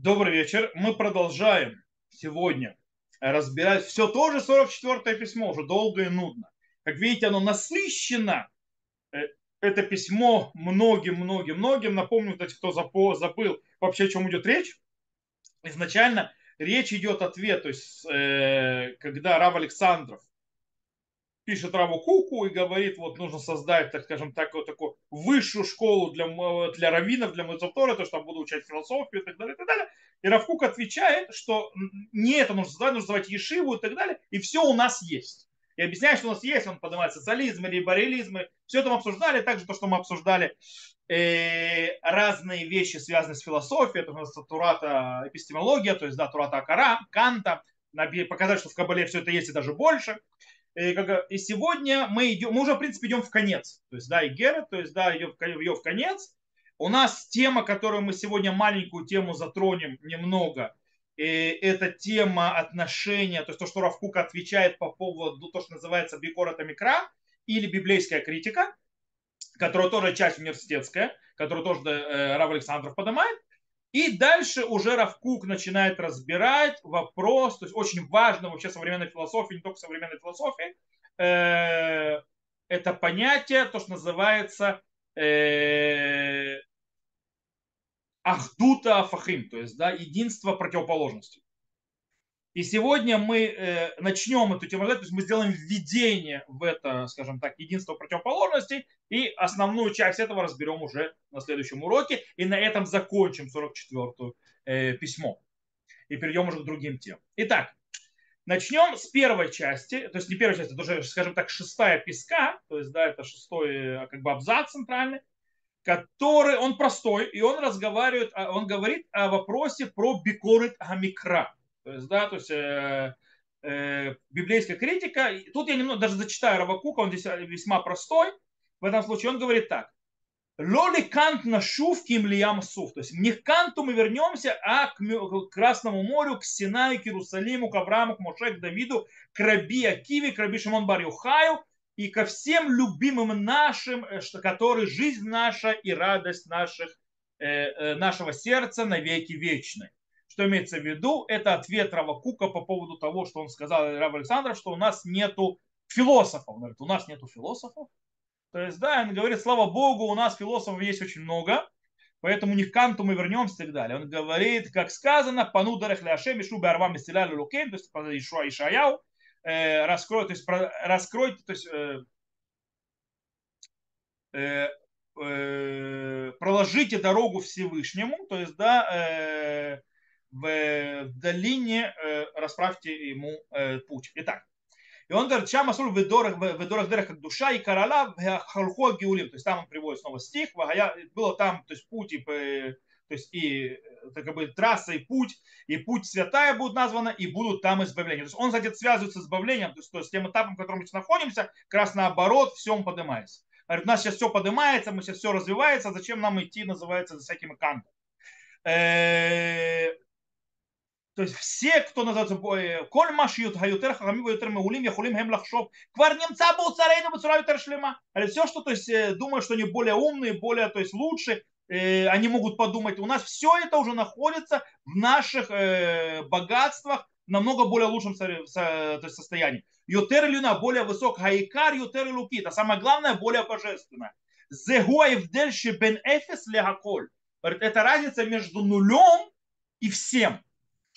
Добрый вечер. Мы продолжаем сегодня разбирать все то же 44-е письмо, уже долго и нудно. Как видите, оно насыщено. Э, это письмо многим-многим-многим. Напомню, кстати, кто забыл вообще, о чем идет речь. Изначально речь идет ответ, то есть э, когда Рав Александров пишет Раву Куку и говорит, вот нужно создать, так скажем, такую, такую высшую школу для, для раввинов, для муцаторы, то, что буду учить философию и так далее, и так далее. И Равкук отвечает, что не это нужно создавать, нужно создавать Ешиву и так далее, и все у нас есть. И объясняет, что у нас есть, он поднимает социализм, либерализм, все это мы обсуждали, также то, что мы обсуждали э, разные вещи, связанные с философией, это у нас Турата эпистемология, то есть, да, Турата Акара, Канта, показать, что в Кабале все это есть и даже больше. И, как, и сегодня мы идем, мы уже, в принципе, идем в конец. То есть, да, и Гера, то есть, да, идем, идем в конец. У нас тема, которую мы сегодня маленькую тему затронем немного, и это тема отношения, то есть то, что Равкук отвечает по поводу то, что называется Бикората Микра или библейская критика, которая тоже часть университетская, которую тоже э, Рав Александров поднимает. И дальше уже Равкук начинает разбирать вопрос, то есть очень важно вообще современной философии, не только современной философии, э, это понятие, то, что называется э, Ахдута Афахим, то есть да, единство противоположностей. И сегодня мы э, начнем эту тему, то есть мы сделаем введение в это, скажем так, единство противоположностей, и основную часть этого разберем уже на следующем уроке, и на этом закончим 44-ю э, письмо. И перейдем уже к другим темам. Итак, начнем с первой части, то есть не первой части, это уже, скажем так, шестая писка, то есть, да, это шестой э, как бы абзац центральный, который, он простой, и он разговаривает, он говорит о вопросе про бикорит гамикра. То есть, да, то есть э, э, библейская критика. Тут я немного даже зачитаю Равакука, он здесь весьма простой. В этом случае он говорит так. Лоли кант на шув ким лиям суф. То есть не к канту мы вернемся, а к Красному морю, к Синаю, к Иерусалиму, к Аврааму, к Моше, к Давиду, к Раби Акиве, к Раби Шимон Бар Юхаю и ко всем любимым нашим, э, которые жизнь наша и радость наших, нашего сердца навеки вечны. Что имеется в виду? Это ответ Рава Кука по поводу того, что он сказал Рав Александров, что у нас нету философов. Он говорит, у нас нету философов. То есть, да, он говорит, слава Богу, у нас философов есть очень много, поэтому не к Канту мы вернемся и так далее. Он говорит, как сказано, пану дарах ляшем, ишу барвам истиляли лукейн, то есть Ишуа Ишаяу, э, раскроет, то есть раскроет, то есть э, э, э, проложите дорогу Всевышнему, то есть, да, э, в долине, э, расправьте ему э, путь. Итак, и он говорит, Шам Асур ведорах дерах как душа и короля халхо геулим. То есть там он приводит снова стих. Было там, то есть путь и то есть и как бы трасса и путь, и путь святая будут названы, и будут там избавления. То есть он, кстати, связывается с избавлением, то есть, то есть тем этапом, в котором мы сейчас находимся, как раз наоборот, все он поднимается. Говорит, у нас сейчас все поднимается, мы сейчас все развивается, зачем нам идти, называется, за всякими кантами. То есть все, кто называется э, Коль Машьют, Хаютер, Хахами, Ваютер, Маулим, Яхулим, Хемлахшов, Квар немца был царейна, Бацуравитер Шлема. Э, все, что то есть, э, думают, что они более умные, более то есть, лучше, они могут подумать, у нас все это уже находится в наших богатствах, намного более лучшем состоянии. Ютер Люна более высок, Хайкар, Ютер Лукит, а самое главное, более божественное. Зегуа Евдельши бен Эфис Легаколь. Это разница между нулем и всем.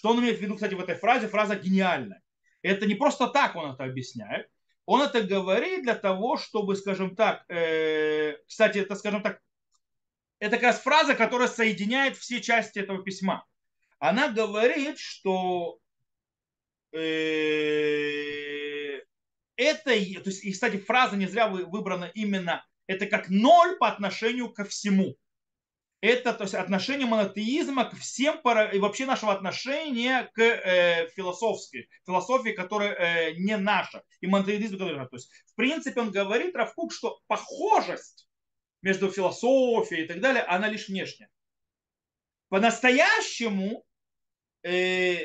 Что он имеет в виду, кстати, в этой фразе? Фраза гениальная. Это не просто так он это объясняет. Он это говорит для того, чтобы, скажем так, э, кстати, это, скажем так, это как раз фраза, которая соединяет все части этого письма. Она говорит, что э, это, то есть, и, кстати, фраза не зря выбрана именно, это как ноль по отношению ко всему это то есть, отношение монотеизма к всем и вообще нашего отношения к э, философской, философии, которая э, не наша, и монотеизм, который то есть, в принципе, он говорит, Равкук, что похожесть между философией и так далее, она лишь внешняя. По-настоящему э,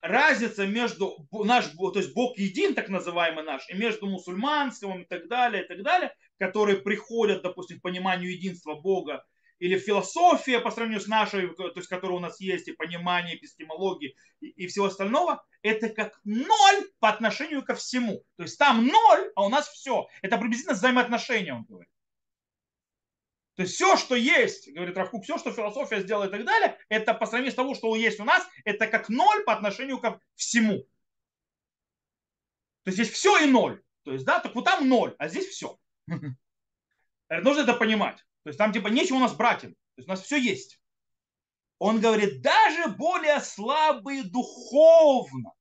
разница между наш, то есть Бог един, так называемый наш, и между мусульманским и так далее, и так далее, которые приходят, допустим, к пониманию единства Бога или философия по сравнению с нашей, то есть которая у нас есть, и понимание, эпистемологии и, и всего остального, это как ноль по отношению ко всему. То есть там ноль, а у нас все. Это приблизительно взаимоотношения, он говорит. То есть все, что есть, говорит Равкук, все, что философия сделала и так далее, это по сравнению с того, что есть у нас, это как ноль по отношению ко всему. То есть здесь все и ноль. То есть, да, так вот там ноль, а здесь все. Нужно это понимать. То есть там типа нечего у нас брать. То есть у нас все есть. Он говорит, даже более слабые духовно,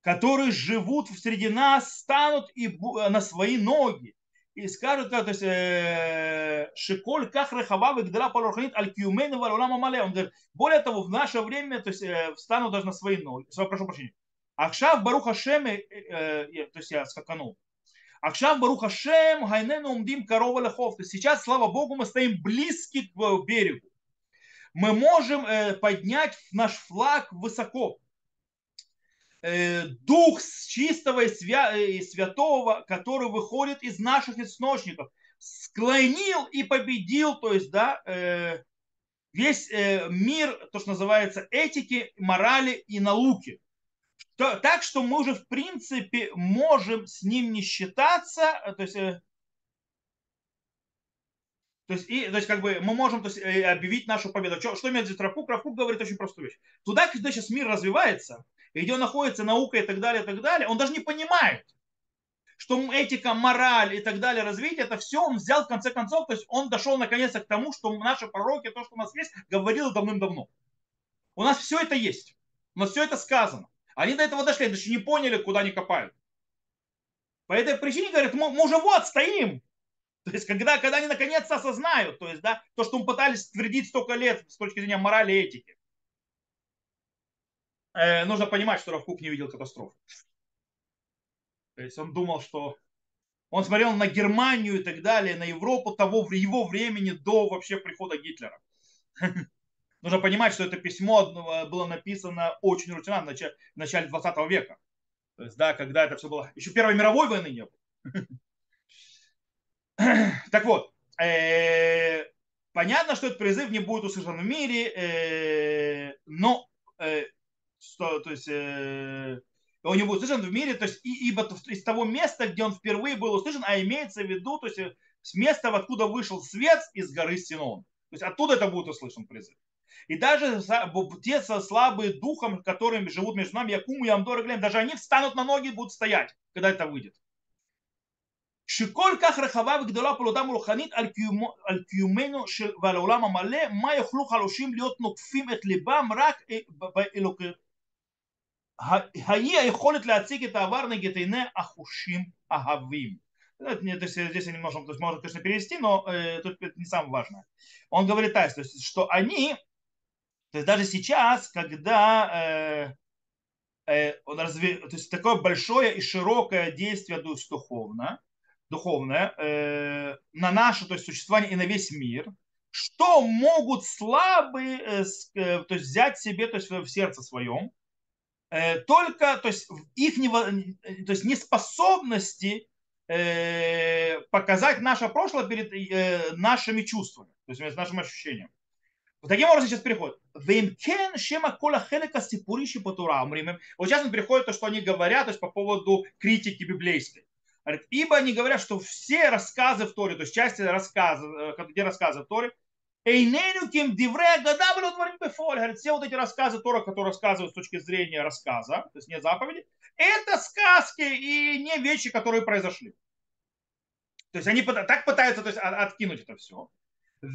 которые живут среди нас, станут и на свои ноги и скажут, то есть, э, Шиколь как рехава выгдала полурханит аль кюмейн валулама мале. Он говорит, более того, в наше время, то есть, э, встанут даже на свои ноги. Прошу прощения. Акшав Баруха Шем, э, то есть я скаканул. Акшав Баруха Шем, Гайнену Умдим Корова Лехов. То есть сейчас, слава Богу, мы стоим близки к берегу. Мы можем поднять наш флаг высоко. Э, дух чистого э, и святого, который выходит из наших источников, склонил и победил, то есть, да, э, весь мир, то, что называется, этики, морали и науки. Так что мы уже, в принципе, можем с ним не считаться, то есть, то есть, и, то есть, как бы мы можем то есть, объявить нашу победу. Что, что имеет виду Рафук? Рафук говорит очень простую вещь. Туда, когда сейчас мир развивается, и где он находится, наука и так далее, и так далее, он даже не понимает, что этика, мораль и так далее, развитие, это все он взял в конце концов, то есть он дошел наконец-то к тому, что наши пророки, то, что у нас есть, говорил давным-давно. У нас все это есть. У нас все это сказано. Они до этого дошли, даже не поняли, куда они копают. По этой причине говорят, мы, уже вот стоим. То есть, когда, когда они наконец-то осознают, то есть, да, то, что мы пытались твердить столько лет с точки зрения морали и этики э, нужно понимать, что Равкук не видел катастрофы. То есть он думал, что он смотрел на Германию и так далее, на Европу того его времени до вообще прихода Гитлера. Нужно понимать, что это письмо было написано очень рутинно в начале 20 века. То есть, да, когда это все было... Еще Первой мировой войны не было. Так вот, э, понятно, что этот призыв не будет услышан в мире, э, но э, что, то есть, э, он не будет услышан в мире, то есть, и, ибо из того места, где он впервые был услышан, а имеется в виду, то есть, э, с места, откуда вышел свет из горы Синон. То есть, оттуда это будет услышан призыв. И даже те со слабые духом, которыми живут между нами, Якуму и Амдор и даже они встанут на ноги и будут стоять, когда это выйдет. שכל כך רחבה וגדולה פעולתם הרוחנית על, קיומו, על קיומנו של, ועל העולם המלא, מה יוכלו חלושים להיות נוקפים את ליבם רק באלוקי, ההיא היכולת להציג את העבר נגד עיני החושים אהבים. Это, здесь я немножко, то есть можно, конечно, перевести, но э, тут это не самое важное. Он говорит так, то есть, что они, то есть даже сейчас, когда э, э, он разве, то есть такое большое и широкое действие то есть, духовно, духовное э, на наше то есть, существование и на весь мир, что могут слабые э, э, то есть, взять себе то есть, в сердце своем, Э, только то есть, их не, э, то есть, неспособности э, показать наше прошлое перед нашими чувствами, то есть нашим ощущением. Таким образом сейчас переходит. Вемкен шема кола хелека сипуриши по турам. Вот сейчас он переходит то, что они говорят то есть, по поводу критики библейской. Ибо они говорят, что все рассказы в Торе, то есть части рассказов, где рассказы в Торе, Эйнену кем диврея гадабелю творим бефоль. Говорит, все вот эти рассказы Тора, которые рассказывают с точки зрения рассказа, то есть не заповеди, это сказки и не вещи, которые произошли. То есть они так пытаются то есть, откинуть это все.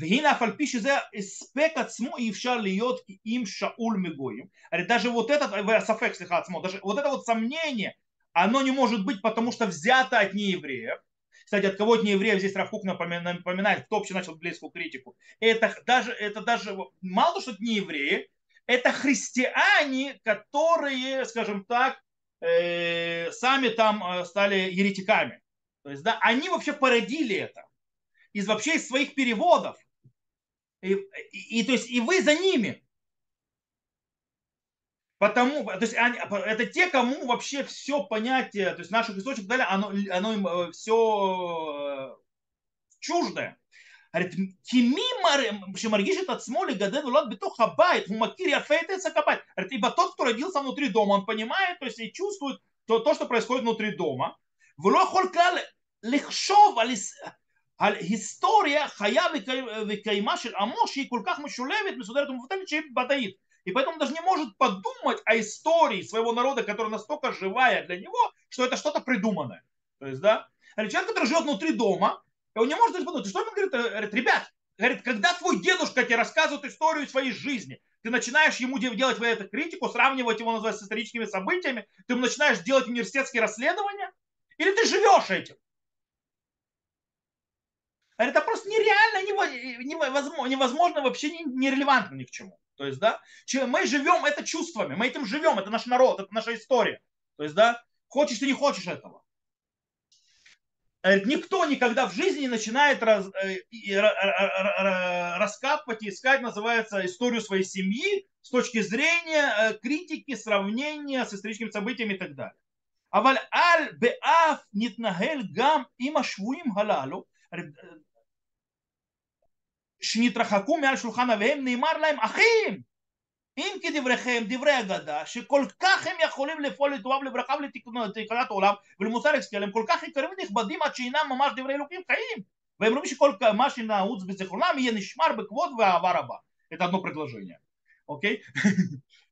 והנה אף על פי שזה הספק עצמו אי אפשר להיות עם שאול מגויים. Даже вот этот, ספק, סליחה, עצמו, даже вот это вот сомнение, оно не может быть, потому что взято от неевреев. Кстати, от кого не евреев здесь Равкук напоминает, кто вообще начал библейскую критику. Это даже, это даже мало того, что это не евреи, это христиане, которые, скажем так, э, сами там э, стали еретиками. То есть, да, они вообще породили это из вообще из своих переводов. И, и, и то есть и вы за ними. Потому, то есть они, это те, кому вообще все понятие, то есть наших источников далее, оно, оно им э, все э, чуждое. Говорит, кими шемаргишит от смоли гаден улад битох хабайт, хумакир яфейтеса хабайт. Говорит, ибо тот, кто родился внутри дома, он понимает, то есть и чувствует то, то что происходит внутри дома. Влохоль клал лихшов לחשוב על, על היסטוריה חיה וקיימה של עמו שהיא כל כך משולבת, מסודרת ומבוטלת שהיא ודאית. И поэтому даже не может подумать о истории своего народа, которая настолько живая для него, что это что-то придуманное. То есть, да, человек, который живет внутри дома, и он не может даже подумать, что он говорит, говорит, ребят, говорит, когда твой дедушка тебе рассказывает историю своей жизни, ты начинаешь ему делать эту критику, сравнивать его, называть, с историческими событиями, ты ему начинаешь делать университетские расследования, или ты живешь этим? Говорит, это просто нереально, невозможно, невозможно вообще нерелевантно ни к чему. То есть, да, мы живем это чувствами, мы этим живем, это наш народ, это наша история. То есть, да, хочешь ты не хочешь этого. Никто никогда в жизни не начинает раз, э, раскапывать и искать, называется, историю своей семьи с точки зрения э, критики, сравнения с историческими событиями и так далее. А валь аль беаф нитнагель гам има швуим галалу שנתרחקו מעל שולחן אביהם, נאמר להם, אחים, אם כדבריכם, דברי אגדה, שכל כך הם יכולים לפעול לטובה ולברכה ולתקנת עולם ולמוסר אקסטל, הם כל כך יקרים ונכבדים עד שאינם ממש דברי אלוקים חיים. והם רואים שכל מה שנעוץ בזיכרונם יהיה נשמר בכבוד ואהבה רבה. Это одно предложение. Окей?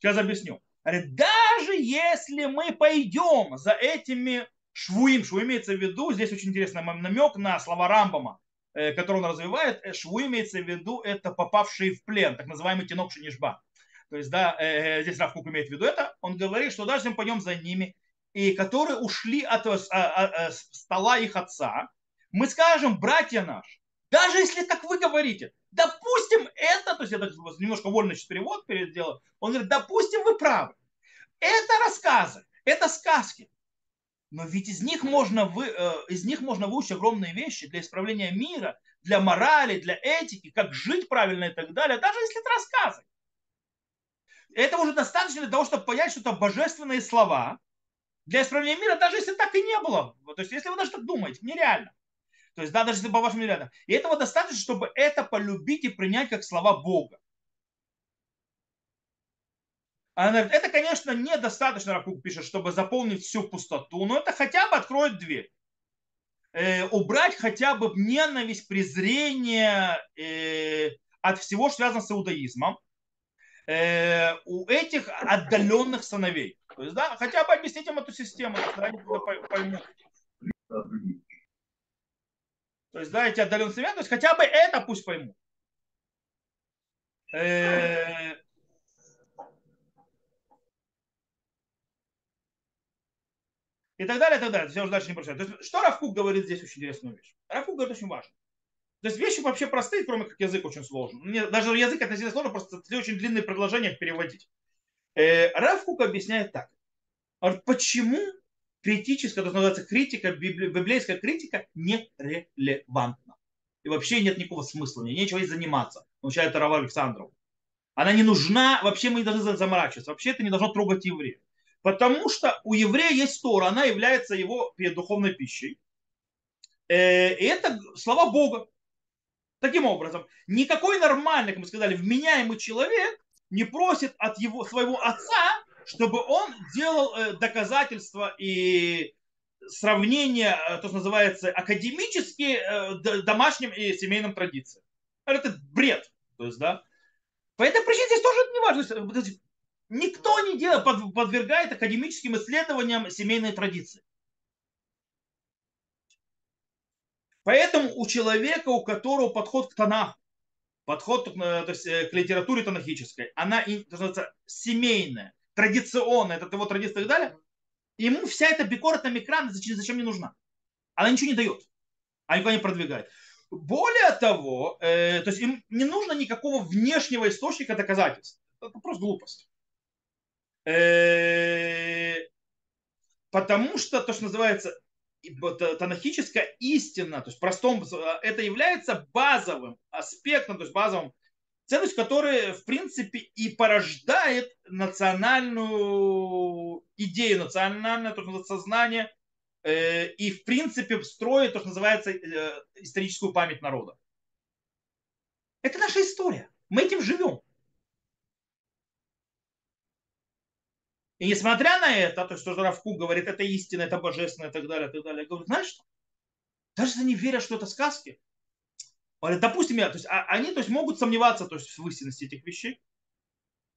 Сейчас объясню. Даже если мы пойдем за этими швуим, шву имеется в виду, здесь очень интересный намек на слова Рамбама, который он развивает, шву имеется в виду, это попавшие в плен, так называемый тенок шинишба. То есть, да, здесь Равкук имеет в виду это, он говорит, что даже мы пойдем за ними, и которые ушли от стола их отца, мы скажем, братья наши, даже если, как вы говорите, допустим это, то есть я немножко вольный перевод переделал, он говорит, допустим, вы правы. Это рассказы, это сказки. Но ведь из них можно, вы, э, из них можно выучить огромные вещи для исправления мира, для морали, для этики, как жить правильно и так далее, даже если это рассказы. Этого уже достаточно для того, чтобы понять, что это божественные слова для исправления мира, даже если так и не было. То есть, если вы даже так думаете, нереально. То есть, да, даже если по вашим нереально. И этого достаточно, чтобы это полюбить и принять как слова Бога. Она говорит, это, конечно, недостаточно, Ракук пишет, чтобы заполнить всю пустоту, но это хотя бы откроет дверь. Э, убрать хотя бы ненависть, презрение э, от всего, что связано с иудаизмом э, у этих отдаленных сыновей. То есть, да, хотя бы объяснить им эту систему, тогда они поймут. То есть, да, эти отдаленные сыновья, то есть хотя бы это пусть поймут. Э, и так далее, и так далее. Я уже дальше не прочитаю. То есть, что Равкук говорит здесь очень интересную вещь. Равкук говорит очень важно. То есть вещи вообще простые, кроме как язык очень сложный. Мне, даже язык относительно сложно, просто очень длинные предложения переводить. Э, Равкук объясняет так. Почему критическая, то, что называется критика, библейская критика нерелевантна. И вообще нет никакого смысла, мне нечего ей заниматься, получает Рава Александров. Она не нужна, вообще мы не должны заморачиваться, вообще это не должно трогать еврея. Потому что у еврея есть Тора, она является его духовной пищей. Э, и это слова Бога. Таким образом, никакой нормальный, как мы сказали, вменяемый человек не просит от его, своего отца, чтобы он делал э, доказательства и сравнения, э, то, что называется, академические домашним и семейным традициям. Это бред. То есть, да. По этой причине здесь тоже не важно. Никто не делает, подвергает академическим исследованиям семейной традиции. Поэтому у человека, у которого подход к Танаху, подход э, то есть, э, к литературе танахической, она называется, семейная, традиционная, это его традиция и так далее, ему вся эта бикорта микран зачем, зачем не нужна? Она ничего не дает, а никого не продвигает. Более того, э, то есть им не нужно никакого внешнего источника доказательств. Это просто глупость. Э, потому что то, что называется танахическая истина, то есть простом, это является базовым аспектом, то есть базовым ценностью, которая, в принципе, и порождает национальную идею, национальное то, что сознание, э, и, в принципе, строит то, что называется э, историческую память народа. Это наша история. Мы этим живем. И несмотря на это, то что Равку говорит, это истина, это божественно и так далее, и так далее, говорю, знаешь что? Даже если они верят, что это сказки, допустим, я, то есть, а, они то есть, могут сомневаться то есть, в истинности этих вещей,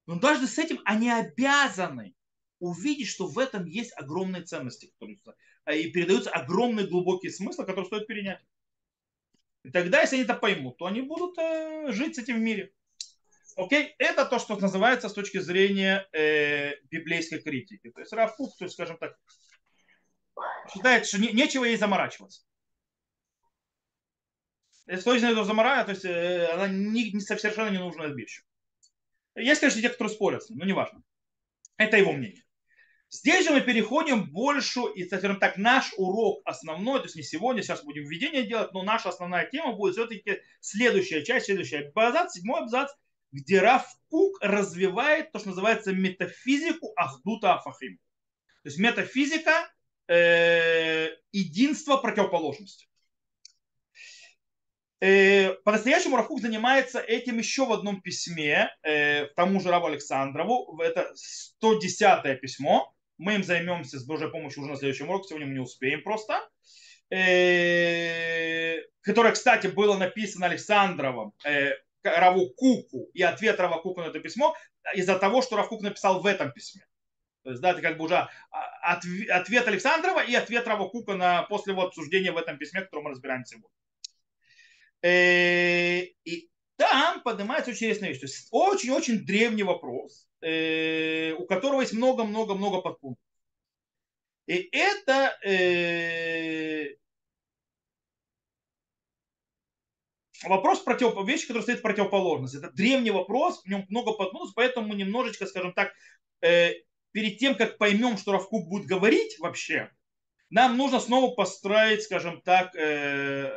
но даже с этим они обязаны увидеть, что в этом есть огромные ценности, которые, а, и передаются огромный глубокий смысл, который стоит перенять. И тогда, если они это поймут, то они будут э, жить с этим в мире. Окей, это то, что называется с точки зрения э, библейской критики. То есть Рафук, то есть, скажем так, считает, что не, нечего ей заморачиваться. С точки зрения заморая, то есть э, она не, не, совершенно не нужная вещь. Есть, конечно, те, кто спорят с ним, но неважно. Это его мнение. Здесь же мы переходим больше, и, скажем так, наш урок основной, то есть не сегодня, сейчас будем введение делать, но наша основная тема будет все-таки следующая часть, следующая абзац, седьмой абзац, где Раф Кук развивает то, что называется метафизику Ахдута Афахим. То есть метафизика э, единства противоположности. Э, по-настоящему Рафук занимается этим еще в одном письме, э, тому же Раву Александрову. Это 110 письмо. Мы им займемся с Божьей помощью уже на следующем уроке. Сегодня мы не успеем просто. Э, которое, кстати, было написано Александровым э, Раву Куку и ответ Рава Куку на это письмо из-за того, что Рав Кук написал в этом письме. То есть, да, это как бы уже а, ответ Александрова и ответ Рава Кука на, после его обсуждения в этом письме, которое мы разбираем сегодня. Э, и там поднимается очень интересная вещь. То есть очень-очень древний вопрос, э, у которого есть много-много-много подпунктов. И это э, вопрос против, вещи, которая стоит противоположность. Это древний вопрос, в нем много поднос, поэтому мы немножечко, скажем так, э, перед тем, как поймем, что Равкук будет говорить вообще, нам нужно снова построить, скажем так, э,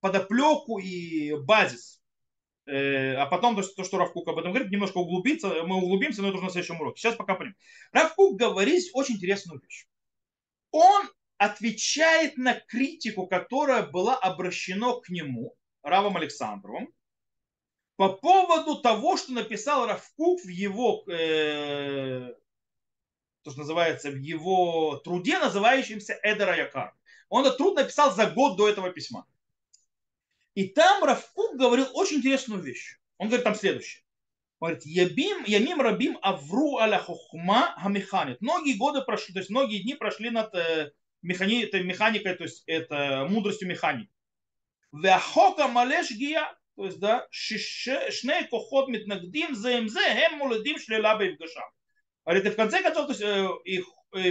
подоплеку и базис. Э, а потом то, то что Равкук об этом говорит, немножко углубиться, мы углубимся, но это уже на следующем уроке. Сейчас пока поним. Равкук говорит очень интересную вещь. Он отвечает на критику, которая была обращена к нему Равом Александровым по поводу того, что написал Равкук в его, э, то, что называется, в его труде, называющемся Эдера Якар. Он этот труд написал за год до этого письма. И там Равкук говорил очень интересную вещь. Он говорит там следующее. Он говорит, Ябим, Ямим Рабим Авру аля хохма хамеханит. Многие годы прошли, то есть многие дни прошли над э, механи, механикой, то есть это мудростью механики. והחוק המלא שגיאה, то есть, да, שני כוחות מתנגדים זה עם זה, הם מולדים שלילה בהפגשם. Говорит, и в конце концов, то есть, их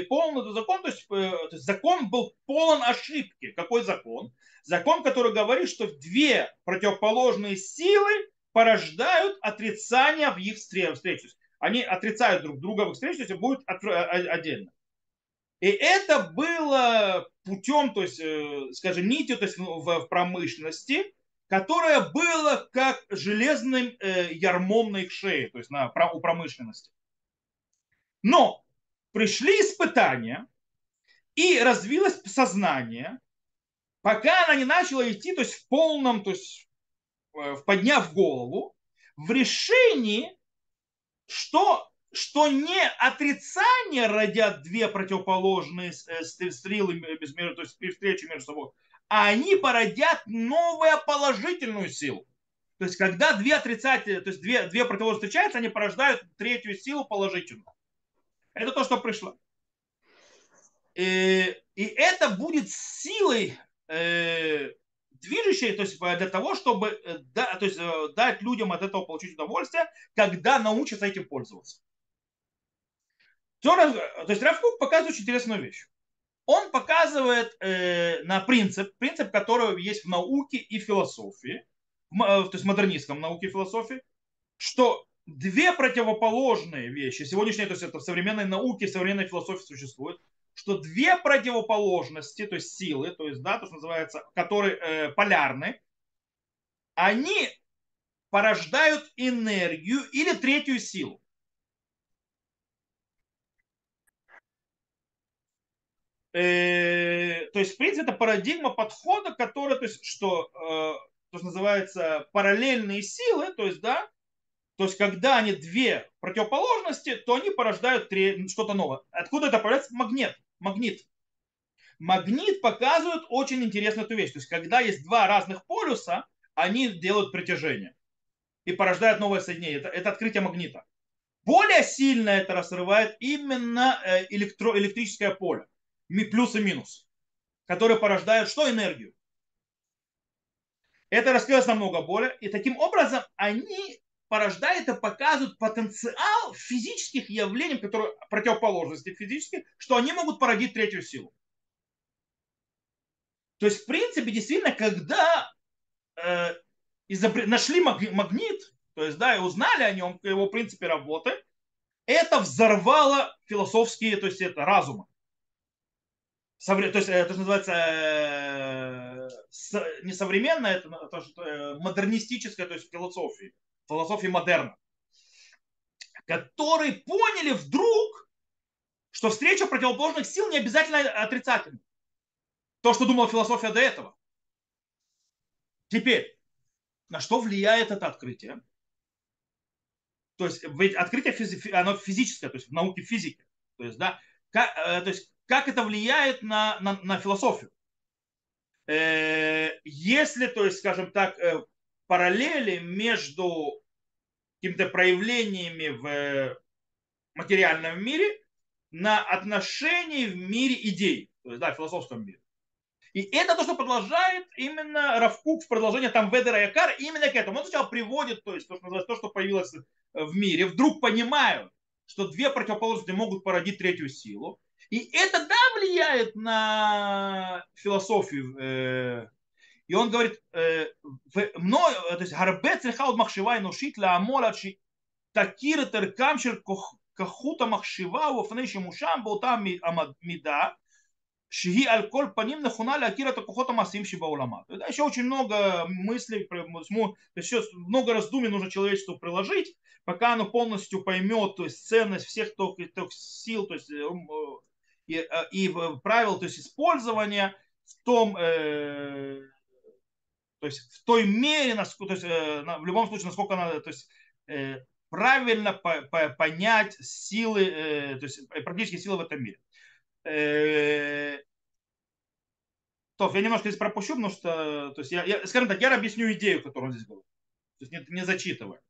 полный закон, то есть, то есть закон был полон ошибки. Какой закон? Закон, который говорит, что две противоположные силы порождают отрицание в их встрече. Они отрицают друг друга в их встрече, то есть будет отдельно. И это было путем, то есть, э, скажем, нитью то есть в, промышленности, которая была как железным э, ярмом на их шее, то есть на, у промышленности. Но пришли испытания, и развилось сознание, пока она не начала идти, то есть в полном, то есть э, подняв голову, в решении, что что не отрицание родят две противоположные э, стрелы, то есть при встрече между собой, а они породят новую положительную силу. То есть, когда две отрицательные, то есть две, две противоположные встречаются, они порождают третью силу положительную. Это то, что пришло. И, и это будет силой э, движущей, то есть для того, чтобы э, да, то есть, э, дать людям от этого получить удовольствие, когда научатся этим пользоваться. То есть Равкук показывает очень интересную вещь. Он показывает э, на принцип, принцип, который есть в науке и философии, э, то есть в модернистском науке и философии, что две противоположные вещи, сегодняшние, то есть это в современной науке, в современной философии существует, что две противоположности, то есть силы, то есть, да, то, что называется, которые э, полярны, они порождают энергию или третью силу. Э, то есть, в принципе, это парадигма подхода, которая, то есть, что то, что называется параллельные силы, то есть, да, то есть, когда они две противоположности, то они порождают что-то новое. Откуда это появляется? Магнит. Магнит. Магнит показывает очень интересную эту вещь. То есть, когда есть два разных полюса, они делают притяжение и порождают новое соединение. Это, это открытие магнита. Более сильно это разрывает именно э, электро, электрическое поле. Плюс и минус. Которые порождают что? Энергию. Это раскрылось намного более. И таким образом они порождают и показывают потенциал физических явлений, которые противоположности физических, что они могут породить третью силу. То есть, в принципе, действительно, когда э, изобр... нашли магнит, то есть, да, и узнали о нем, его принципе работы, это взорвало философские, то есть, это разумы. Совре... То есть, это называется э, не современная, это, это э, модернистическая, то есть, философия, философия модерна, которые поняли вдруг, что встреча противоположных сил не обязательно отрицательна. То, что думала философия до этого. Теперь, на что влияет это открытие? То есть, ведь открытие физи- оно физическое, то есть в науке физики. То есть, да, как, э, то есть, как это влияет на, на, на философию? Э, если, то есть, скажем так, э, параллели между какими-то проявлениями в материальном мире на отношении в мире идей, то есть, да, в философском мире. И это то, что продолжает именно Равкук в продолжении там Ведера Якар именно к этому. Он сначала приводит, то есть то, что то, что появилось в мире, вдруг понимают, что две противоположности могут породить третью силу. И это, да, влияет на философию. Э, и он говорит, э, мною, то есть, гарбе цреха от махшива и ношит ла амола такир теркам шер кахута махшива ואופני שימושם באותה מידה שהיא על כל פנים נכונה להכיר את הכוחות המעשיים שבעולמה. Еще очень много мыслей, еще много раздумий нужно человечеству приложить, пока оно полностью поймет то есть, ценность всех тех сил то есть, и, и правил то есть, использования в том, э, то есть в той мере, насколько, то есть, э, в любом случае, насколько надо, то есть, э, правильно по, по, понять силы, э, то есть практические силы в этом мире. Э, то, я немножко здесь пропущу, потому что, то есть я, я, скажем так, я объясню идею, которую он здесь говорит. То есть не, не зачитывая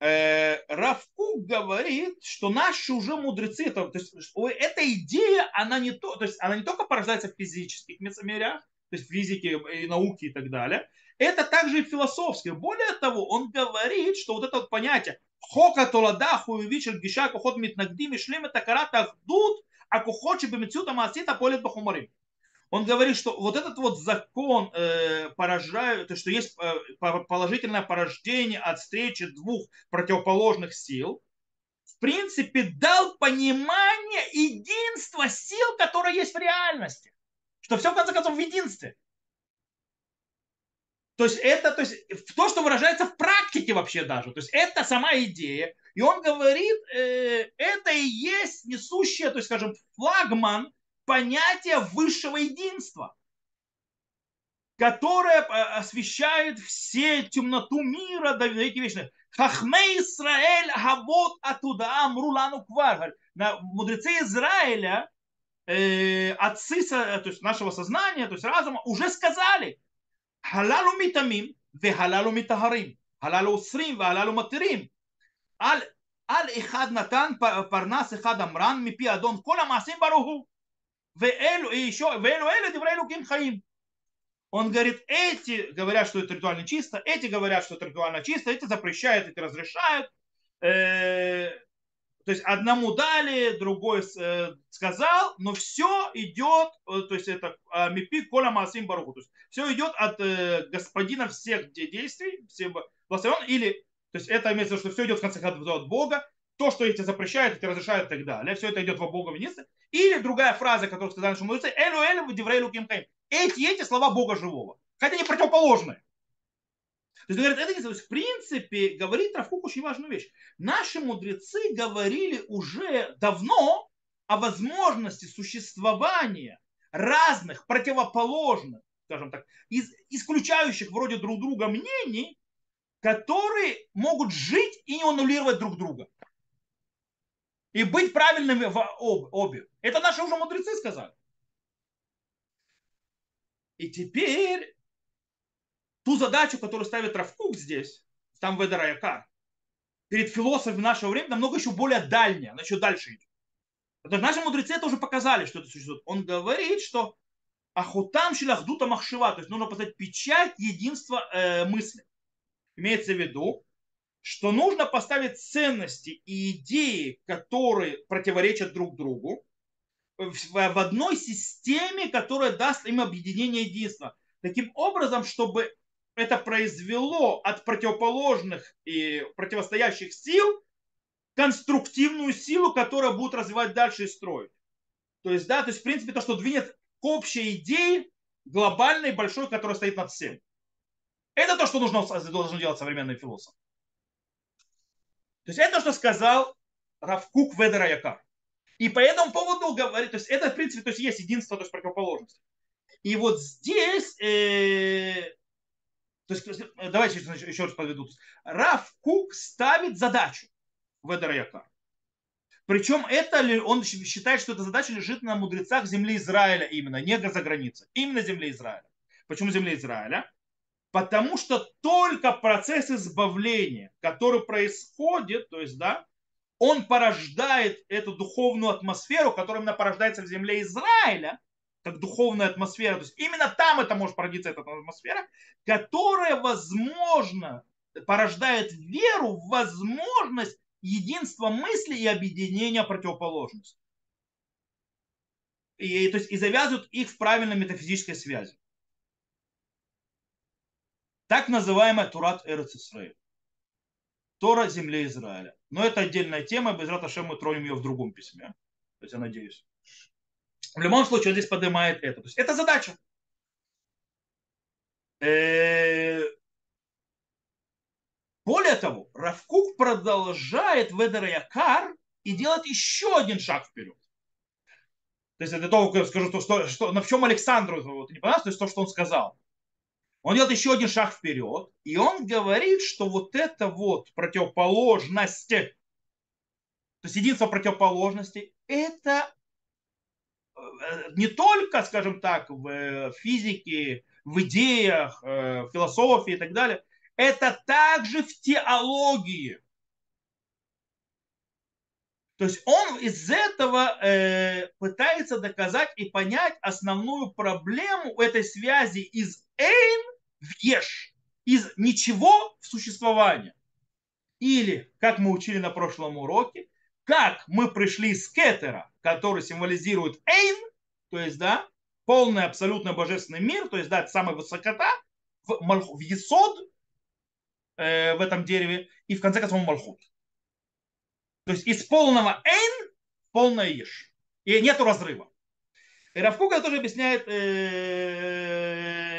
э, Равкук говорит, что наши уже мудрецы, то, то есть, эта идея, она не, то, то есть, она не только порождается в физических мерях, то есть в физике и науке и так далее, это также и философски. Более того, он говорит, что вот это вот понятие «хока толада хуевичер гиша кухот митнагдим и шлем это карата ахдут, а кухочи бемецюта маасита полет бахумарим». Он говорит, что вот этот вот закон э, поражает, то, что есть э, положительное порождение от встречи двух противоположных сил, в принципе, дал понимание единства сил, которые есть в реальности. Что все, в конце концов, в единстве. То есть это то, есть, то, что выражается в практике вообще даже. То есть это сама идея. И он говорит, э, это и есть несущее, то есть, скажем, флагман понятие высшего единства, которое э, освещает все темноту мира до веки вечных. Хахме Исраэль хавод оттуда амрулану На Мудрецы Израиля, э, отцы э, то есть нашего сознания, то есть разума, уже сказали, халалу митамим, ве халалу митахарим, халалу усрим, ве халалу матирим. Аль, аль ихад натан парнас ихад амран мипи адон кола масим баруху. Вэлю и еще Вэлю Элю Деврейлю Ким Хаим. Он говорит, эти говорят, что это ритуально чисто, эти говорят, что это ритуально чисто, эти запрещают, эти разрешают. Э, то есть одному дали, другой э, сказал, но все идет, э, то есть это а, мипи кола масим баруху, то есть все идет от господина всех действий, всем благословен, или, то есть это имеется в виду, что все идет в конце концов от Бога, то, что эти запрещают, эти разрешают и так далее. Все это идет во Бога единстве. Или другая фраза, которую сказали наши мудрецы, элю элю диврейлу кимхаим. Эти, эти слова Бога живого. Хотя они противоположные. То есть, говорят, это не в принципе, говорит Равкук очень важную вещь. Наши мудрецы говорили уже давно о возможности существования разных противоположных скажем так, из исключающих вроде друг друга мнений, которые могут жить и не аннулировать друг друга. И быть правильными в обе. Это наши уже мудрецы сказали. И теперь ту задачу, которую ставит Равкук здесь, там Ведера Якар, перед философами нашего времени намного еще более дальняя, она еще дальше идет. Это наши мудрецы это уже показали, что это существует. Он говорит, что ахутам шиляхдута махшива, то есть нужно поставить печать единства э, мысли. Имеется в виду, что нужно поставить ценности и идеи, которые противоречат друг другу, в одной системе, которая даст им объединение единства. Таким образом, чтобы это произвело от противоположных и противостоящих сил конструктивную силу, которая будет развивать дальше и строить. То есть, да, то есть, в принципе, то, что двинет к общей идее глобальной, большой, которая стоит над всем. Это то, что нужно, должен делать современный философ. То есть, это то, что сказал Равкук Ведера Якар. И по этому поводу говорит, то есть, это, в принципе, то есть, есть единство, то есть, противоположность. И вот здесь э, то есть, давайте еще раз подведу. Раф Кук ставит задачу в Эдер Причем это он считает, что эта задача лежит на мудрецах земли Израиля именно, не за границей. Именно земли Израиля. Почему земли Израиля? Потому что только процесс избавления, который происходит, то есть, да, он порождает эту духовную атмосферу, которая именно порождается в земле Израиля, как духовная атмосфера. То есть именно там это может породиться эта атмосфера, которая, возможно, порождает веру в возможность единства мысли и объединения противоположностей. И, то есть, и завязывают их в правильной метафизической связи. Так называемая Турат Эрец Исраиль. Тора земли Израиля. Но это отдельная тема, без Раташем мы тронем ее в другом письме. То есть я надеюсь. В любом случае, он здесь поднимает это. То есть это задача. Э, более того, Равкук продолжает Ведер Якар и делает еще один шаг вперед. То есть это то, скажу, что, что, что, на чем Александру вот, не понравилось, то есть то, что он сказал. Он делает еще один шаг вперед, и он говорит, что вот это вот противоположность, то есть единство противоположностей, это Э, не только, скажем так, в э, физике, в идеях, э, в философии и так далее, это также в теологии. То есть он из этого э, пытается доказать и понять основную проблему этой связи из эйн в еш, из ничего в существование. Или, как мы учили на прошлом уроке, как мы пришли из кетера, который символизирует Эйн, то есть, да, полный абсолютно божественный мир, то есть, да, это самая высокота в, в Есод, э, в этом дереве, и в конце концов Малхут. То есть из полного Эйн полное Еш. И нету разрыва. И Равкука тоже объясняет э,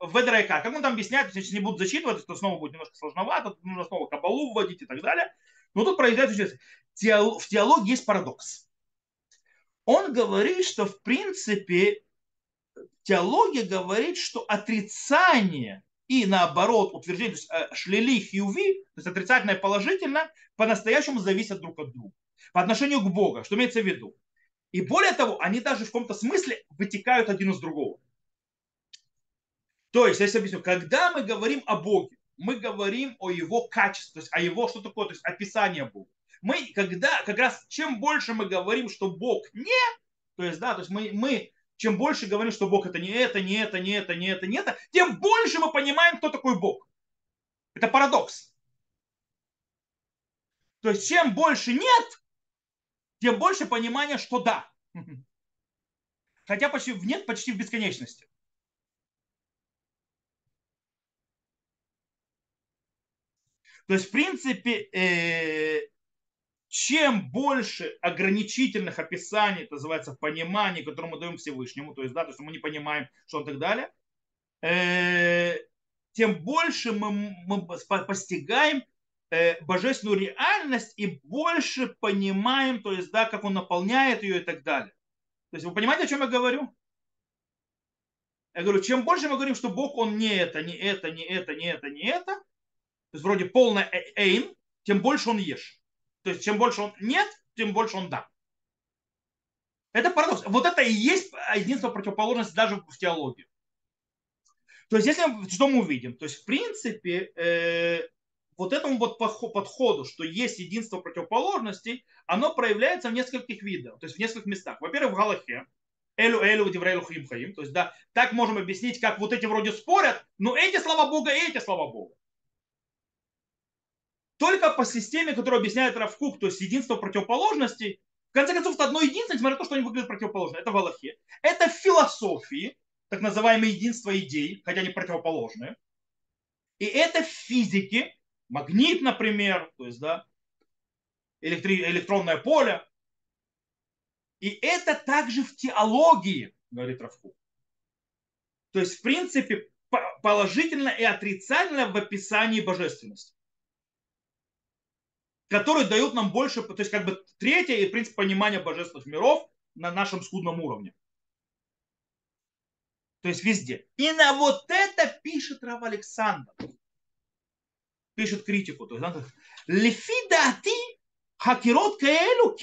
в Ведрайка. Как он там объясняет, если не будут зачитывать, то снова будет немножко сложновато, нужно снова кабалу вводить и так далее. Но тут произойдет в теологии есть парадокс. Он говорит, что в принципе теология говорит, что отрицание и наоборот утверждение, то есть э, шлили хьюви, то есть отрицательное и положительное, по-настоящему зависят друг от друга. По отношению к Богу, что имеется в виду. И более того, они даже в каком-то смысле вытекают один из другого. То есть, если объясню, когда мы говорим о Боге, мы говорим о его качестве, то есть о его, что такое, то есть описание Бога. Мы, когда, как раз, чем больше мы говорим, что Бог не, то есть, да, то есть мы, мы чем больше говорим, что Бог это не это, не это, не это, не это, не это, тем больше мы понимаем, кто такой Бог. Это парадокс. То есть, чем больше нет, тем больше понимания, что да. Хотя почти нет почти в бесконечности. То есть, в принципе, э, чем больше ограничительных описаний, это называется понимание, которое мы даем Всевышнему, то есть, да, то есть мы не понимаем, что он так далее, э, тем больше мы, мы постигаем э, божественную реальность и больше понимаем, то есть, да, как он наполняет ее и так далее. То есть вы понимаете, о чем я говорю? Я говорю, чем больше мы говорим, что Бог, он не это, не это, не это, не это, не это, то есть вроде полное эйн, тем больше он ешь. То есть чем больше он нет, тем больше он да. Это парадокс. Вот это и есть единство противоположности даже в теологии. То есть, если что мы увидим? То есть, в принципе, э, вот этому вот подходу, что есть единство противоположностей, оно проявляется в нескольких видах, то есть в нескольких местах. Во-первых, в Галахе, Элю Элю Диврейлу Хим Хаим. То есть, да, так можем объяснить, как вот эти вроде спорят, но эти слова Бога и эти слова Бога. Только по системе, которую объясняет Равкук, то есть единство противоположностей, в конце концов, это одно единственное, несмотря на то, что они выглядят противоположно. Это в Аллахе. Это в философии, так называемое единство идей, хотя они противоположные. И это в физике, магнит, например, то есть, да, электри- электронное поле. И это также в теологии, говорит Равку. То есть, в принципе, положительно и отрицательно в описании божественности которые дают нам больше, то есть как бы третье и принцип понимания божественных миров на нашем скудном уровне. То есть везде. И на вот это пишет Рав Александр. Пишет критику. То есть, он לפי דעתי חקירות כאלו,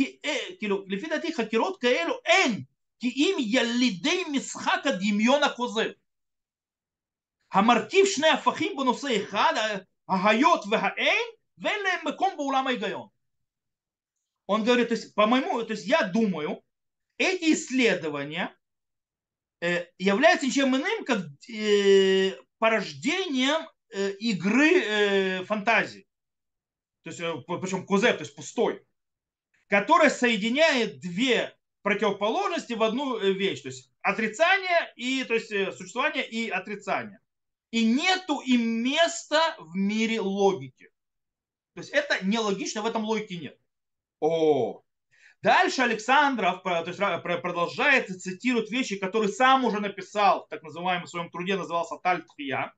כאילו, לפי דעתי חקירות כאלו אין, כי אם ילידי משחק הדמיון הכוזב, המרכיב שני הפכים בנושא אחד, ההיות והאין, он говорит, то есть, по моему, то есть я думаю, эти исследования являются ничем иным, как порождением игры фантазии. То есть, причем кузе, то есть пустой, которая соединяет две противоположности в одну вещь. То есть отрицание и то есть существование и отрицание. И нету им места в мире логики. То есть это нелогично, в этом логики нет. О, Дальше Александров то есть, продолжает и цитирует вещи, которые сам уже написал, так называемом в своем труде назывался Тальтхия,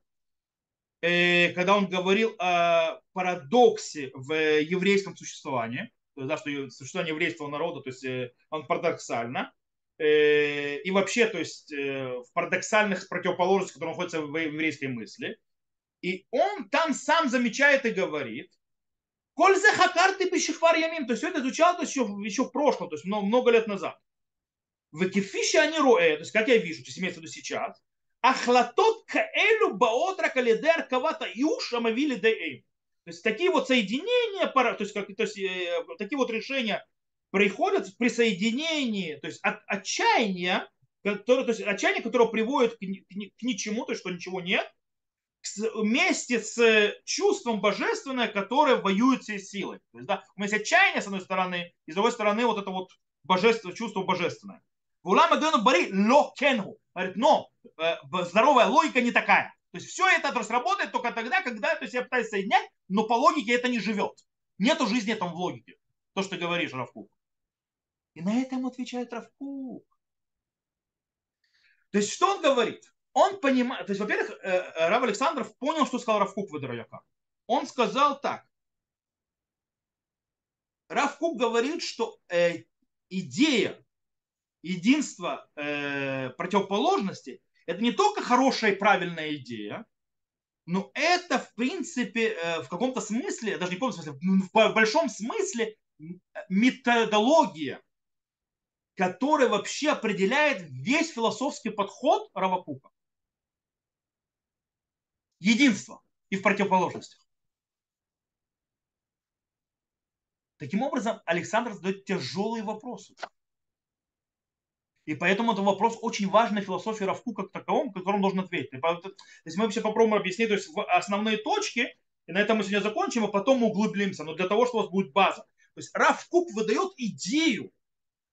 э, когда он говорил о парадоксе в еврейском существовании, то есть, да, что существование еврейского народа, то есть э, он парадоксально, э, и вообще, то есть в парадоксальных противоположностях, которые находятся в еврейской мысли. И он там сам замечает и говорит, Коль за хакарты бешихвар ямим. То есть все это изучал то есть, еще, еще в прошлом, то есть много, много лет назад. В кефише они роэ, то есть как я вижу, то есть имеется в виду сейчас. Ахлатот каэлю баотра калидер кавата юш амавили деэйм. То есть такие вот соединения, то есть, как, то есть э, такие вот решения приходят при соединении, то есть от отчаяния, которое, то есть отчаяние, которое приводит к, к, к ничему, то есть что ничего нет, вместе с чувством божественное, которое воюет всей силой. То есть, да, у меня есть отчаяние с одной стороны, и с другой стороны вот это вот божественное, чувство божественное. Улама Гену Бари ло кенгу. Говорит, но э, здоровая логика не такая. То есть все это сработает только тогда, когда то есть, я пытаюсь соединять, но по логике это не живет. Нету жизни там в логике. То, что ты говоришь, Равкук. И на это ему отвечает Равкук. То есть что он говорит? Он понимает, то есть, во-первых, э, э, Рав Александров понял, что сказал Равкук Ведрояка. Он сказал так. Равкук говорит, что э, идея единства э, противоположности это не только хорошая и правильная идея, но это, в принципе, э, в каком-то смысле, даже не в каком смысле, в большом смысле методология, которая вообще определяет весь философский подход Равакука единство и в противоположностях. Таким образом, Александр задает тяжелые вопросы. И поэтому это вопрос очень важный в философии Равку как таковом, которым должен ответить. То есть мы вообще попробуем объяснить то есть основные точки, и на этом мы сегодня закончим, а потом мы углубимся. Но для того, чтобы у вас будет база. То есть Равкук выдает идею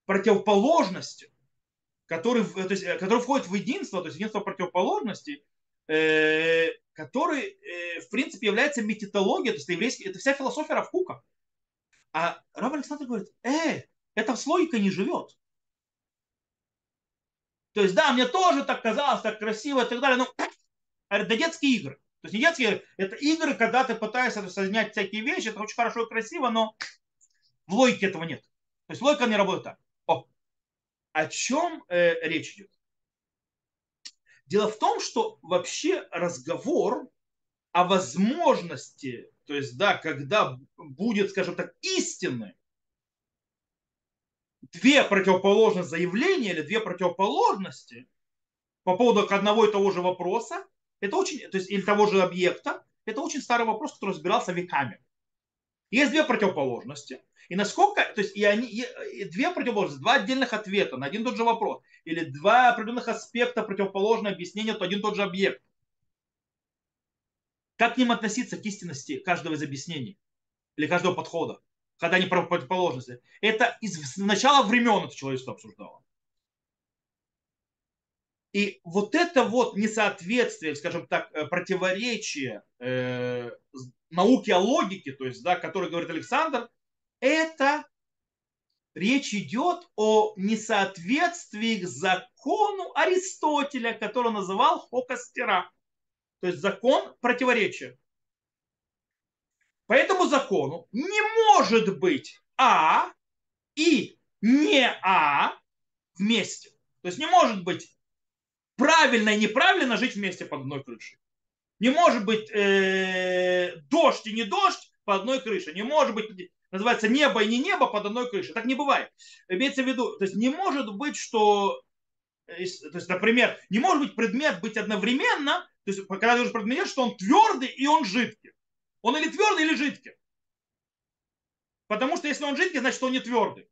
противоположности, который, то есть, который входит в единство, то есть единство противоположностей, э, который, э, в принципе, является метитологией, то есть еврейский, это вся философия Равкука. А Рав Александр говорит, э, эта с логикой не живет. То есть, да, мне тоже так казалось, так красиво и так далее, но это детские игры. То есть не детские игры, это игры, когда ты пытаешься соединять всякие вещи, это очень хорошо и красиво, но в логике этого нет. То есть логика не работает так. О, о чем э, речь идет? Дело в том, что вообще разговор о возможности, то есть, да, когда будет, скажем так, истины, две противоположных заявления или две противоположности по поводу одного и того же вопроса, это очень, то есть, или того же объекта, это очень старый вопрос, который разбирался веками. Есть две противоположности. И насколько, то есть и они, и две противоположности, два отдельных ответа на один и тот же вопрос, или два определенных аспекта противоположного объяснения, то один и тот же объект. Как к ним относиться к истинности каждого из объяснений или каждого подхода, когда они противоположности? Это из начала времен это человечество обсуждало. И вот это вот несоответствие, скажем так, э, противоречие э, науки о логике, то есть, да, который говорит Александр, это речь идет о несоответствии к закону Аристотеля, который он называл хокастера. То есть закон противоречия. По этому закону не может быть А и не А вместе. То есть не может быть правильно и неправильно жить вместе под одной крышей. Не может быть э, дождь и не дождь по одной крыше. Не может быть, называется, небо и не небо под одной крышей. Так не бывает. Имеется в виду, то есть не может быть, что, то есть, например, не может быть предмет быть одновременно, то есть когда ты говоришь предмет, что он твердый и он жидкий. Он или твердый, или жидкий. Потому что если он жидкий, значит он не твердый.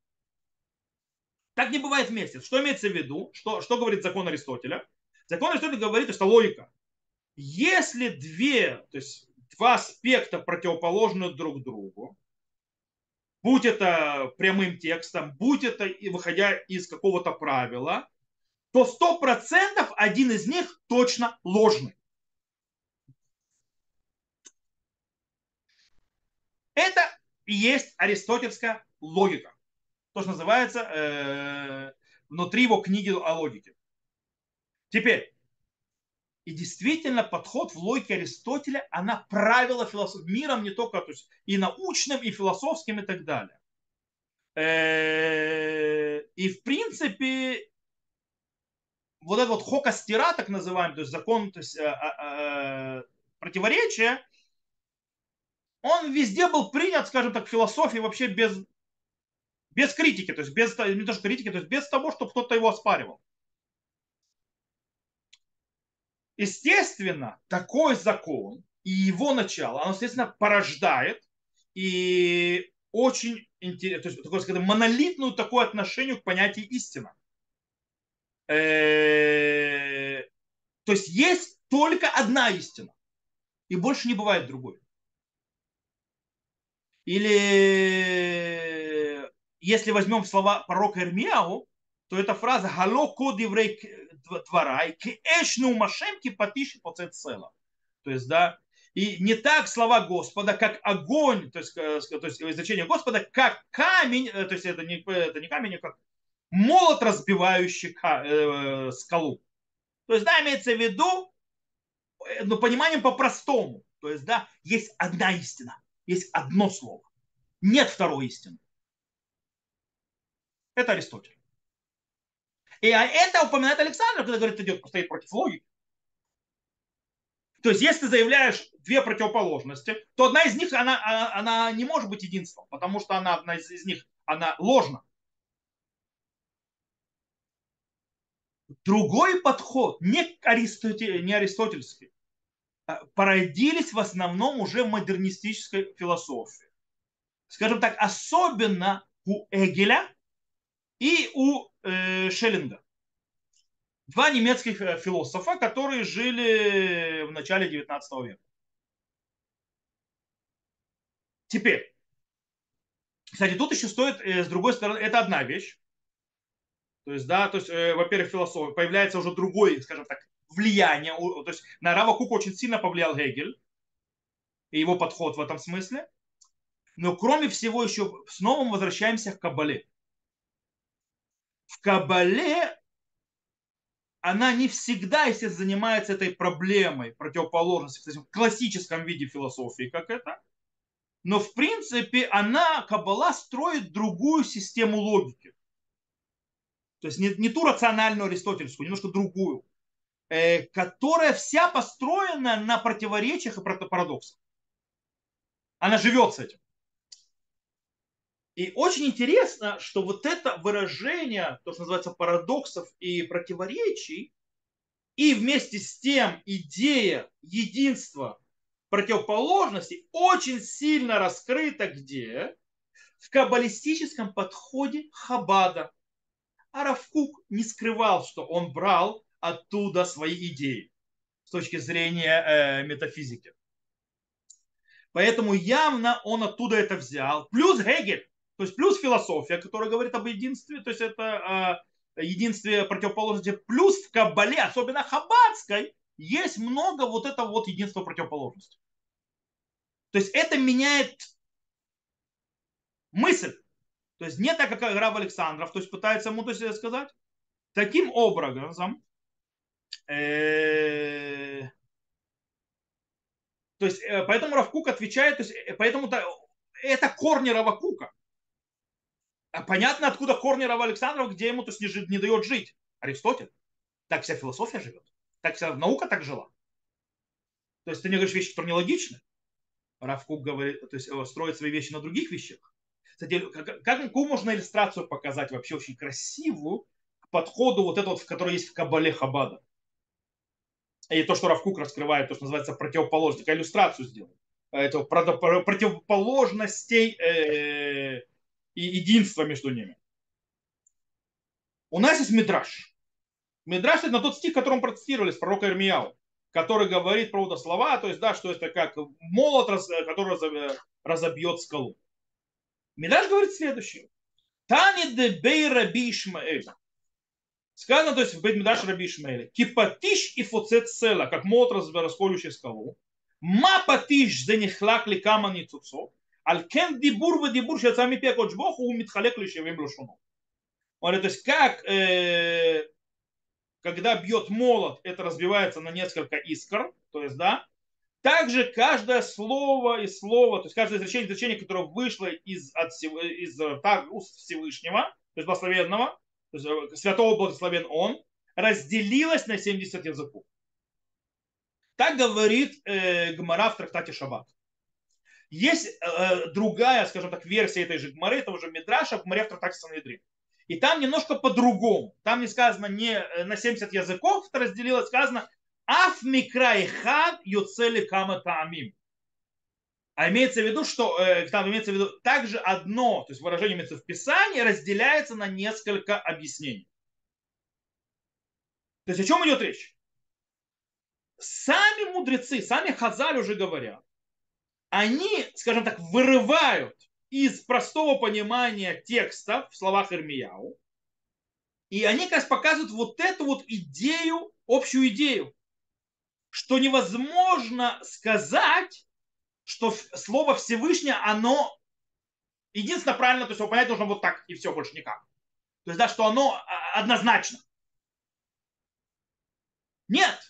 Так не бывает вместе. Что имеется в виду? Что, что говорит закон Аристотеля? Закон Аристотеля говорит, что логика. Если две, то есть два аспекта противоположны друг другу, будь это прямым текстом, будь это выходя из какого-то правила, то сто процентов один из них точно ложный. Это и есть аристотельская логика. То, что называется э, внутри его книги о логике. Теперь, и действительно, подход в логике Аристотеля, она правила философ... миром не только то есть, и научным, и философским, и так далее. Э, и в принципе, вот этот вот хокастера, так называемый, то есть закон то есть, э, э, противоречия, он везде был принят, скажем так, философии вообще без, без критики, то есть без, не то что критики, то есть без того, чтобы кто-то его оспаривал. Естественно, такой закон и его начало, оно, естественно, порождает и очень интересно, то есть такое, скажем, монолитную такое отношение к понятию истина. Э, то есть есть только одна истина, и больше не бывает другой. Или если возьмем слова пророка Ирмияу, то эта фраза «Гало код еврей дворай, кеэшну машем кипатиши цела». То есть, да, и не так слова Господа, как огонь, то есть, э, то есть изречение Господа, как камень, э, то есть это не, это не камень, а как молот, разбивающий э, скалу. То есть, да, имеется в виду, ну, пониманием по-простому. То есть, да, есть одна истина, есть одно слово. Нет второй истины. Это Аристотель. И а это упоминает Александр, когда говорит, идет, стоит против логики. То есть, если ты заявляешь две противоположности, то одна из них, она, она, она не может быть единством, потому что она, одна из, из них, она ложна. Другой подход, не, аристотель, не аристотельский, а породились в основном уже в модернистической философии. Скажем так, особенно у Эгеля и у Шеллинга. Два немецких э, философа, которые жили в начале 19 века. Теперь, кстати, тут еще стоит, э, с другой стороны, это одна вещь. То есть, да, то есть, э, во-первых, философия, появляется уже другой, скажем так, влияние. То есть на Рава Кука очень сильно повлиял Гегель и его подход в этом смысле. Но кроме всего еще снова мы возвращаемся к Кабале в Кабале она не всегда, если занимается этой проблемой противоположности в классическом виде философии, как это, но в принципе она, Кабала, строит другую систему логики. То есть не, не ту рациональную аристотельскую, немножко другую. э, которая вся построена на противоречиях и парадоксах. Она живет с этим. И очень интересно, что вот это выражение, то, что называется парадоксов и противоречий, и вместе с тем идея единства противоположностей очень сильно раскрыта где? В каббалистическом подходе Хабада. А Равкук не скрывал, что он брал оттуда свои идеи с точки зрения э, метафизики. Поэтому явно он оттуда это взял. Плюс Гегель, то есть плюс философия, которая говорит об единстве, то есть это э, единстве противоположности. Плюс в Каббале, особенно Хабадской, есть много вот этого вот единства противоположности. То есть это меняет мысль. То есть не так, как Рав Александров, то есть пытается ему то есть, сказать. Таким образом, э, то есть, э, поэтому Равкук отвечает, то есть, э, поэтому это корни Равакука. А понятно, откуда корни Александров, где ему то есть, не, не дает жить. Аристотель. Так вся философия живет. Так вся наука так жила. То есть ты не говоришь вещи, которые нелогичны. Равкук говорит, то есть строит свои вещи на других вещах. Кстати, как, какую можно иллюстрацию показать вообще очень красивую к подходу вот этого, который есть в Кабале Хабада и то, что Равкук раскрывает, то, что называется противоположность, такая иллюстрацию сделал, этого противоположностей э, и единства между ними. У нас есть Мидраш. Мидраш это на тот стих, которым процитировали с пророка Ирмияу, который говорит про слова, то есть, да, что это как молот, который разобьет скалу. Мидраш говорит следующее. Тани де бей раби Ишмаэль. Сказано, то есть в Бетмидаш Раби Ишмаэля, кипатиш и фуцет села, как молот расколющий скалу, ма патиш за нехлак ли кама ницуцо, аль кен дибур в дибур שיצא מפי הקודש ברוך הוא מתחלק לשבעים лошону. То есть как э, когда бьет молот, это разбивается на несколько искр, то есть, да, также каждое слово и слово, то есть каждое изречение, изречение, которое вышло из, от, из так, уст Всевышнего, то есть благословенного, то есть э, святого благословен он, разделилась на 70 языков. Так говорит э, Гмара в трактате Шаббат. Есть э, другая, скажем так, версия этой же Гмары, этого же Мидраша Гмаре в трактате Санедрин. И там немножко по-другому. Там не сказано не э, на 70 языков это разделилось, сказано Аф микрай хад юцели кама таамим. А имеется в виду, что э, там имеется в виду также одно, то есть выражение имеется в Писании, разделяется на несколько объяснений. То есть о чем идет речь? Сами мудрецы, сами Хазаль уже говорят, они, скажем так, вырывают из простого понимания текста в словах Ирмияу, и они как раз показывают вот эту вот идею, общую идею, что невозможно сказать, что слово Всевышнее, оно единственно правильно, то есть его понять нужно вот так и все, больше никак. То есть, да, что оно а, однозначно. Нет.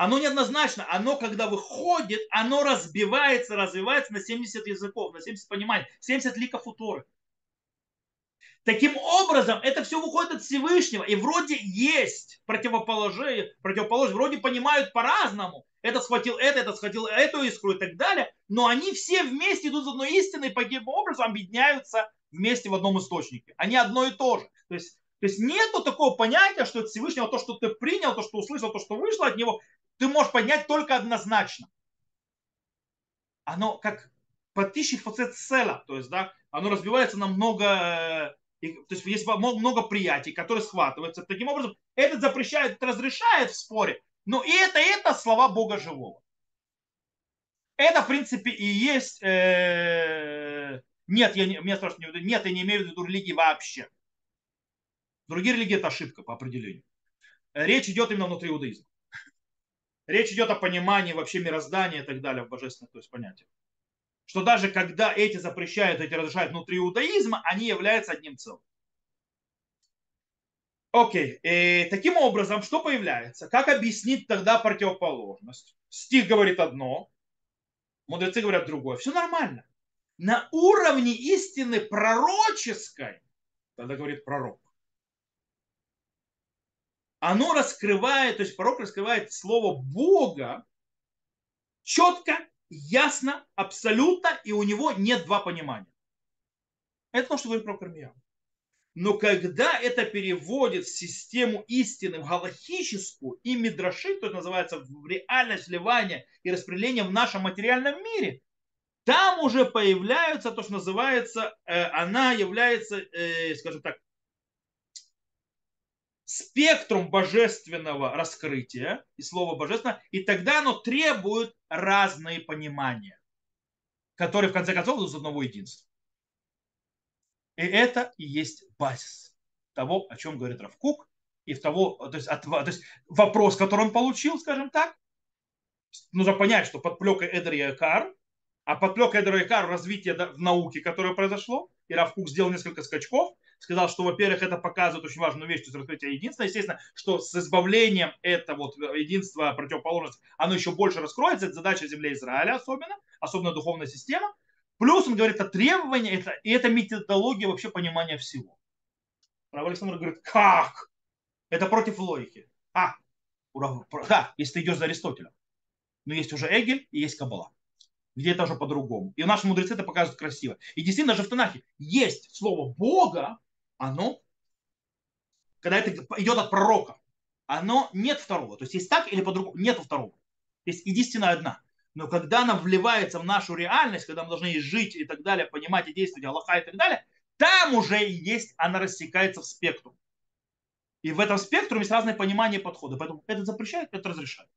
Оно неоднозначно. Оно, когда выходит, оно разбивается, развивается на 70 языков, на 70 пониманий, 70 ликов у Таким образом, это все выходит от Всевышнего. И вроде есть противоположение, противоположение вроде понимают по-разному, этот схватил это, этот схватил эту искру и так далее, но они все вместе идут за одной истиной по каким образом объединяются вместе в одном источнике. Они одно и то же. То есть, то есть нету такого понятия, что это Всевышнего, то, что ты принял, то, что услышал, то, что вышло от него, ты можешь поднять только однозначно. Оно как потищий фацет села, то есть, да, оно разбивается на много, э, то есть есть много приятий, которые схватываются. Таким образом, этот запрещает, разрешает в споре, но и это, это слова Бога живого. Это, в принципе, и есть... Э, нет, я не, меня спрашивают, нет, я не имею в виду религии вообще. Другие религии это ошибка по определению. Речь идет именно внутри иудаизма. Речь идет о понимании вообще мироздания и так далее в божественных то есть, понятиях. Что даже когда эти запрещают, эти разрешают внутри иудаизма, они являются одним целым. Окей, и таким образом, что появляется? Как объяснить тогда противоположность? Стих говорит одно, мудрецы говорят другое. Все нормально. На уровне истины пророческой, тогда говорит пророк. Оно раскрывает, то есть пророк раскрывает слово Бога четко, ясно, абсолютно, и у него нет два понимания. Это то, что говорит про Кармияу. Но когда это переводит в систему истины, в галахическую и мидраши, то это называется в реальность вливания и распределения в нашем материальном мире, там уже появляется то, что называется, э, она является, э, скажем так, спектрум божественного раскрытия и слова божественного, и тогда оно требует разные понимания, которые в конце концов идут из одного единства. И это и есть базис того, о чем говорит Равкук, и в того, то есть, от, то есть вопрос, который он получил, скажем так, нужно понять, что подплека Эдер Якар, а подплека Эдер Якар развитие в науке, которое произошло, и Равкук сделал несколько скачков, сказал, что, во-первых, это показывает очень важную вещь, то есть раскрытие единства. Естественно, что с избавлением этого вот единства, противоположности, оно еще больше раскроется. Это задача земли Израиля особенно, особенно духовная система. Плюс он говорит о требовании, это, и это методология вообще понимания всего. Рав Александр говорит, как? Это против логики. А, да, если ты идешь за Аристотелем. Но есть уже Эгель и есть Кабала где это уже по-другому. И наши мудрецы это показывают красиво. И действительно же в Танахе есть слово Бога, оно, когда это идет от пророка, оно нет второго. То есть есть так или по-другому, нет второго. Есть единственная одна. Но когда она вливается в нашу реальность, когда мы должны жить и так далее, понимать и действовать, Аллаха и так далее, там уже есть, она рассекается в спектрум. И в этом спектруме есть разное понимание подхода. Поэтому это запрещает, это разрешает.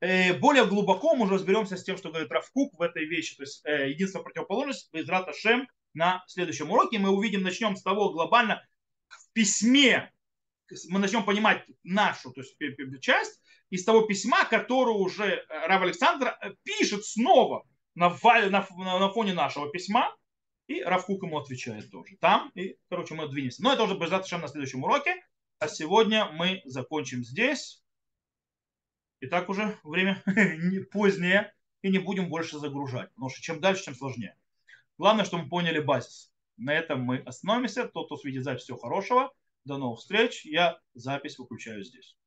Э, более глубоко мы уже разберемся с тем, что говорит Равкук в этой вещи. То есть э, единство противоположность, Безрат Шем на следующем уроке. Мы увидим, начнем с того глобально в письме, мы начнем понимать нашу то есть, часть из того письма, которое уже э, Рав Александр э, пишет снова на, на, на фоне нашего письма, и Равкук ему отвечает тоже. Там, и, короче, мы двинемся. Но это уже Безрат Шем на следующем уроке. А сегодня мы закончим здесь. И так уже время позднее, и не будем больше загружать. Потому что чем дальше, тем сложнее. Главное, что мы поняли базис. На этом мы остановимся. Тот, кто видит запись, всего хорошего. До новых встреч. Я запись выключаю здесь.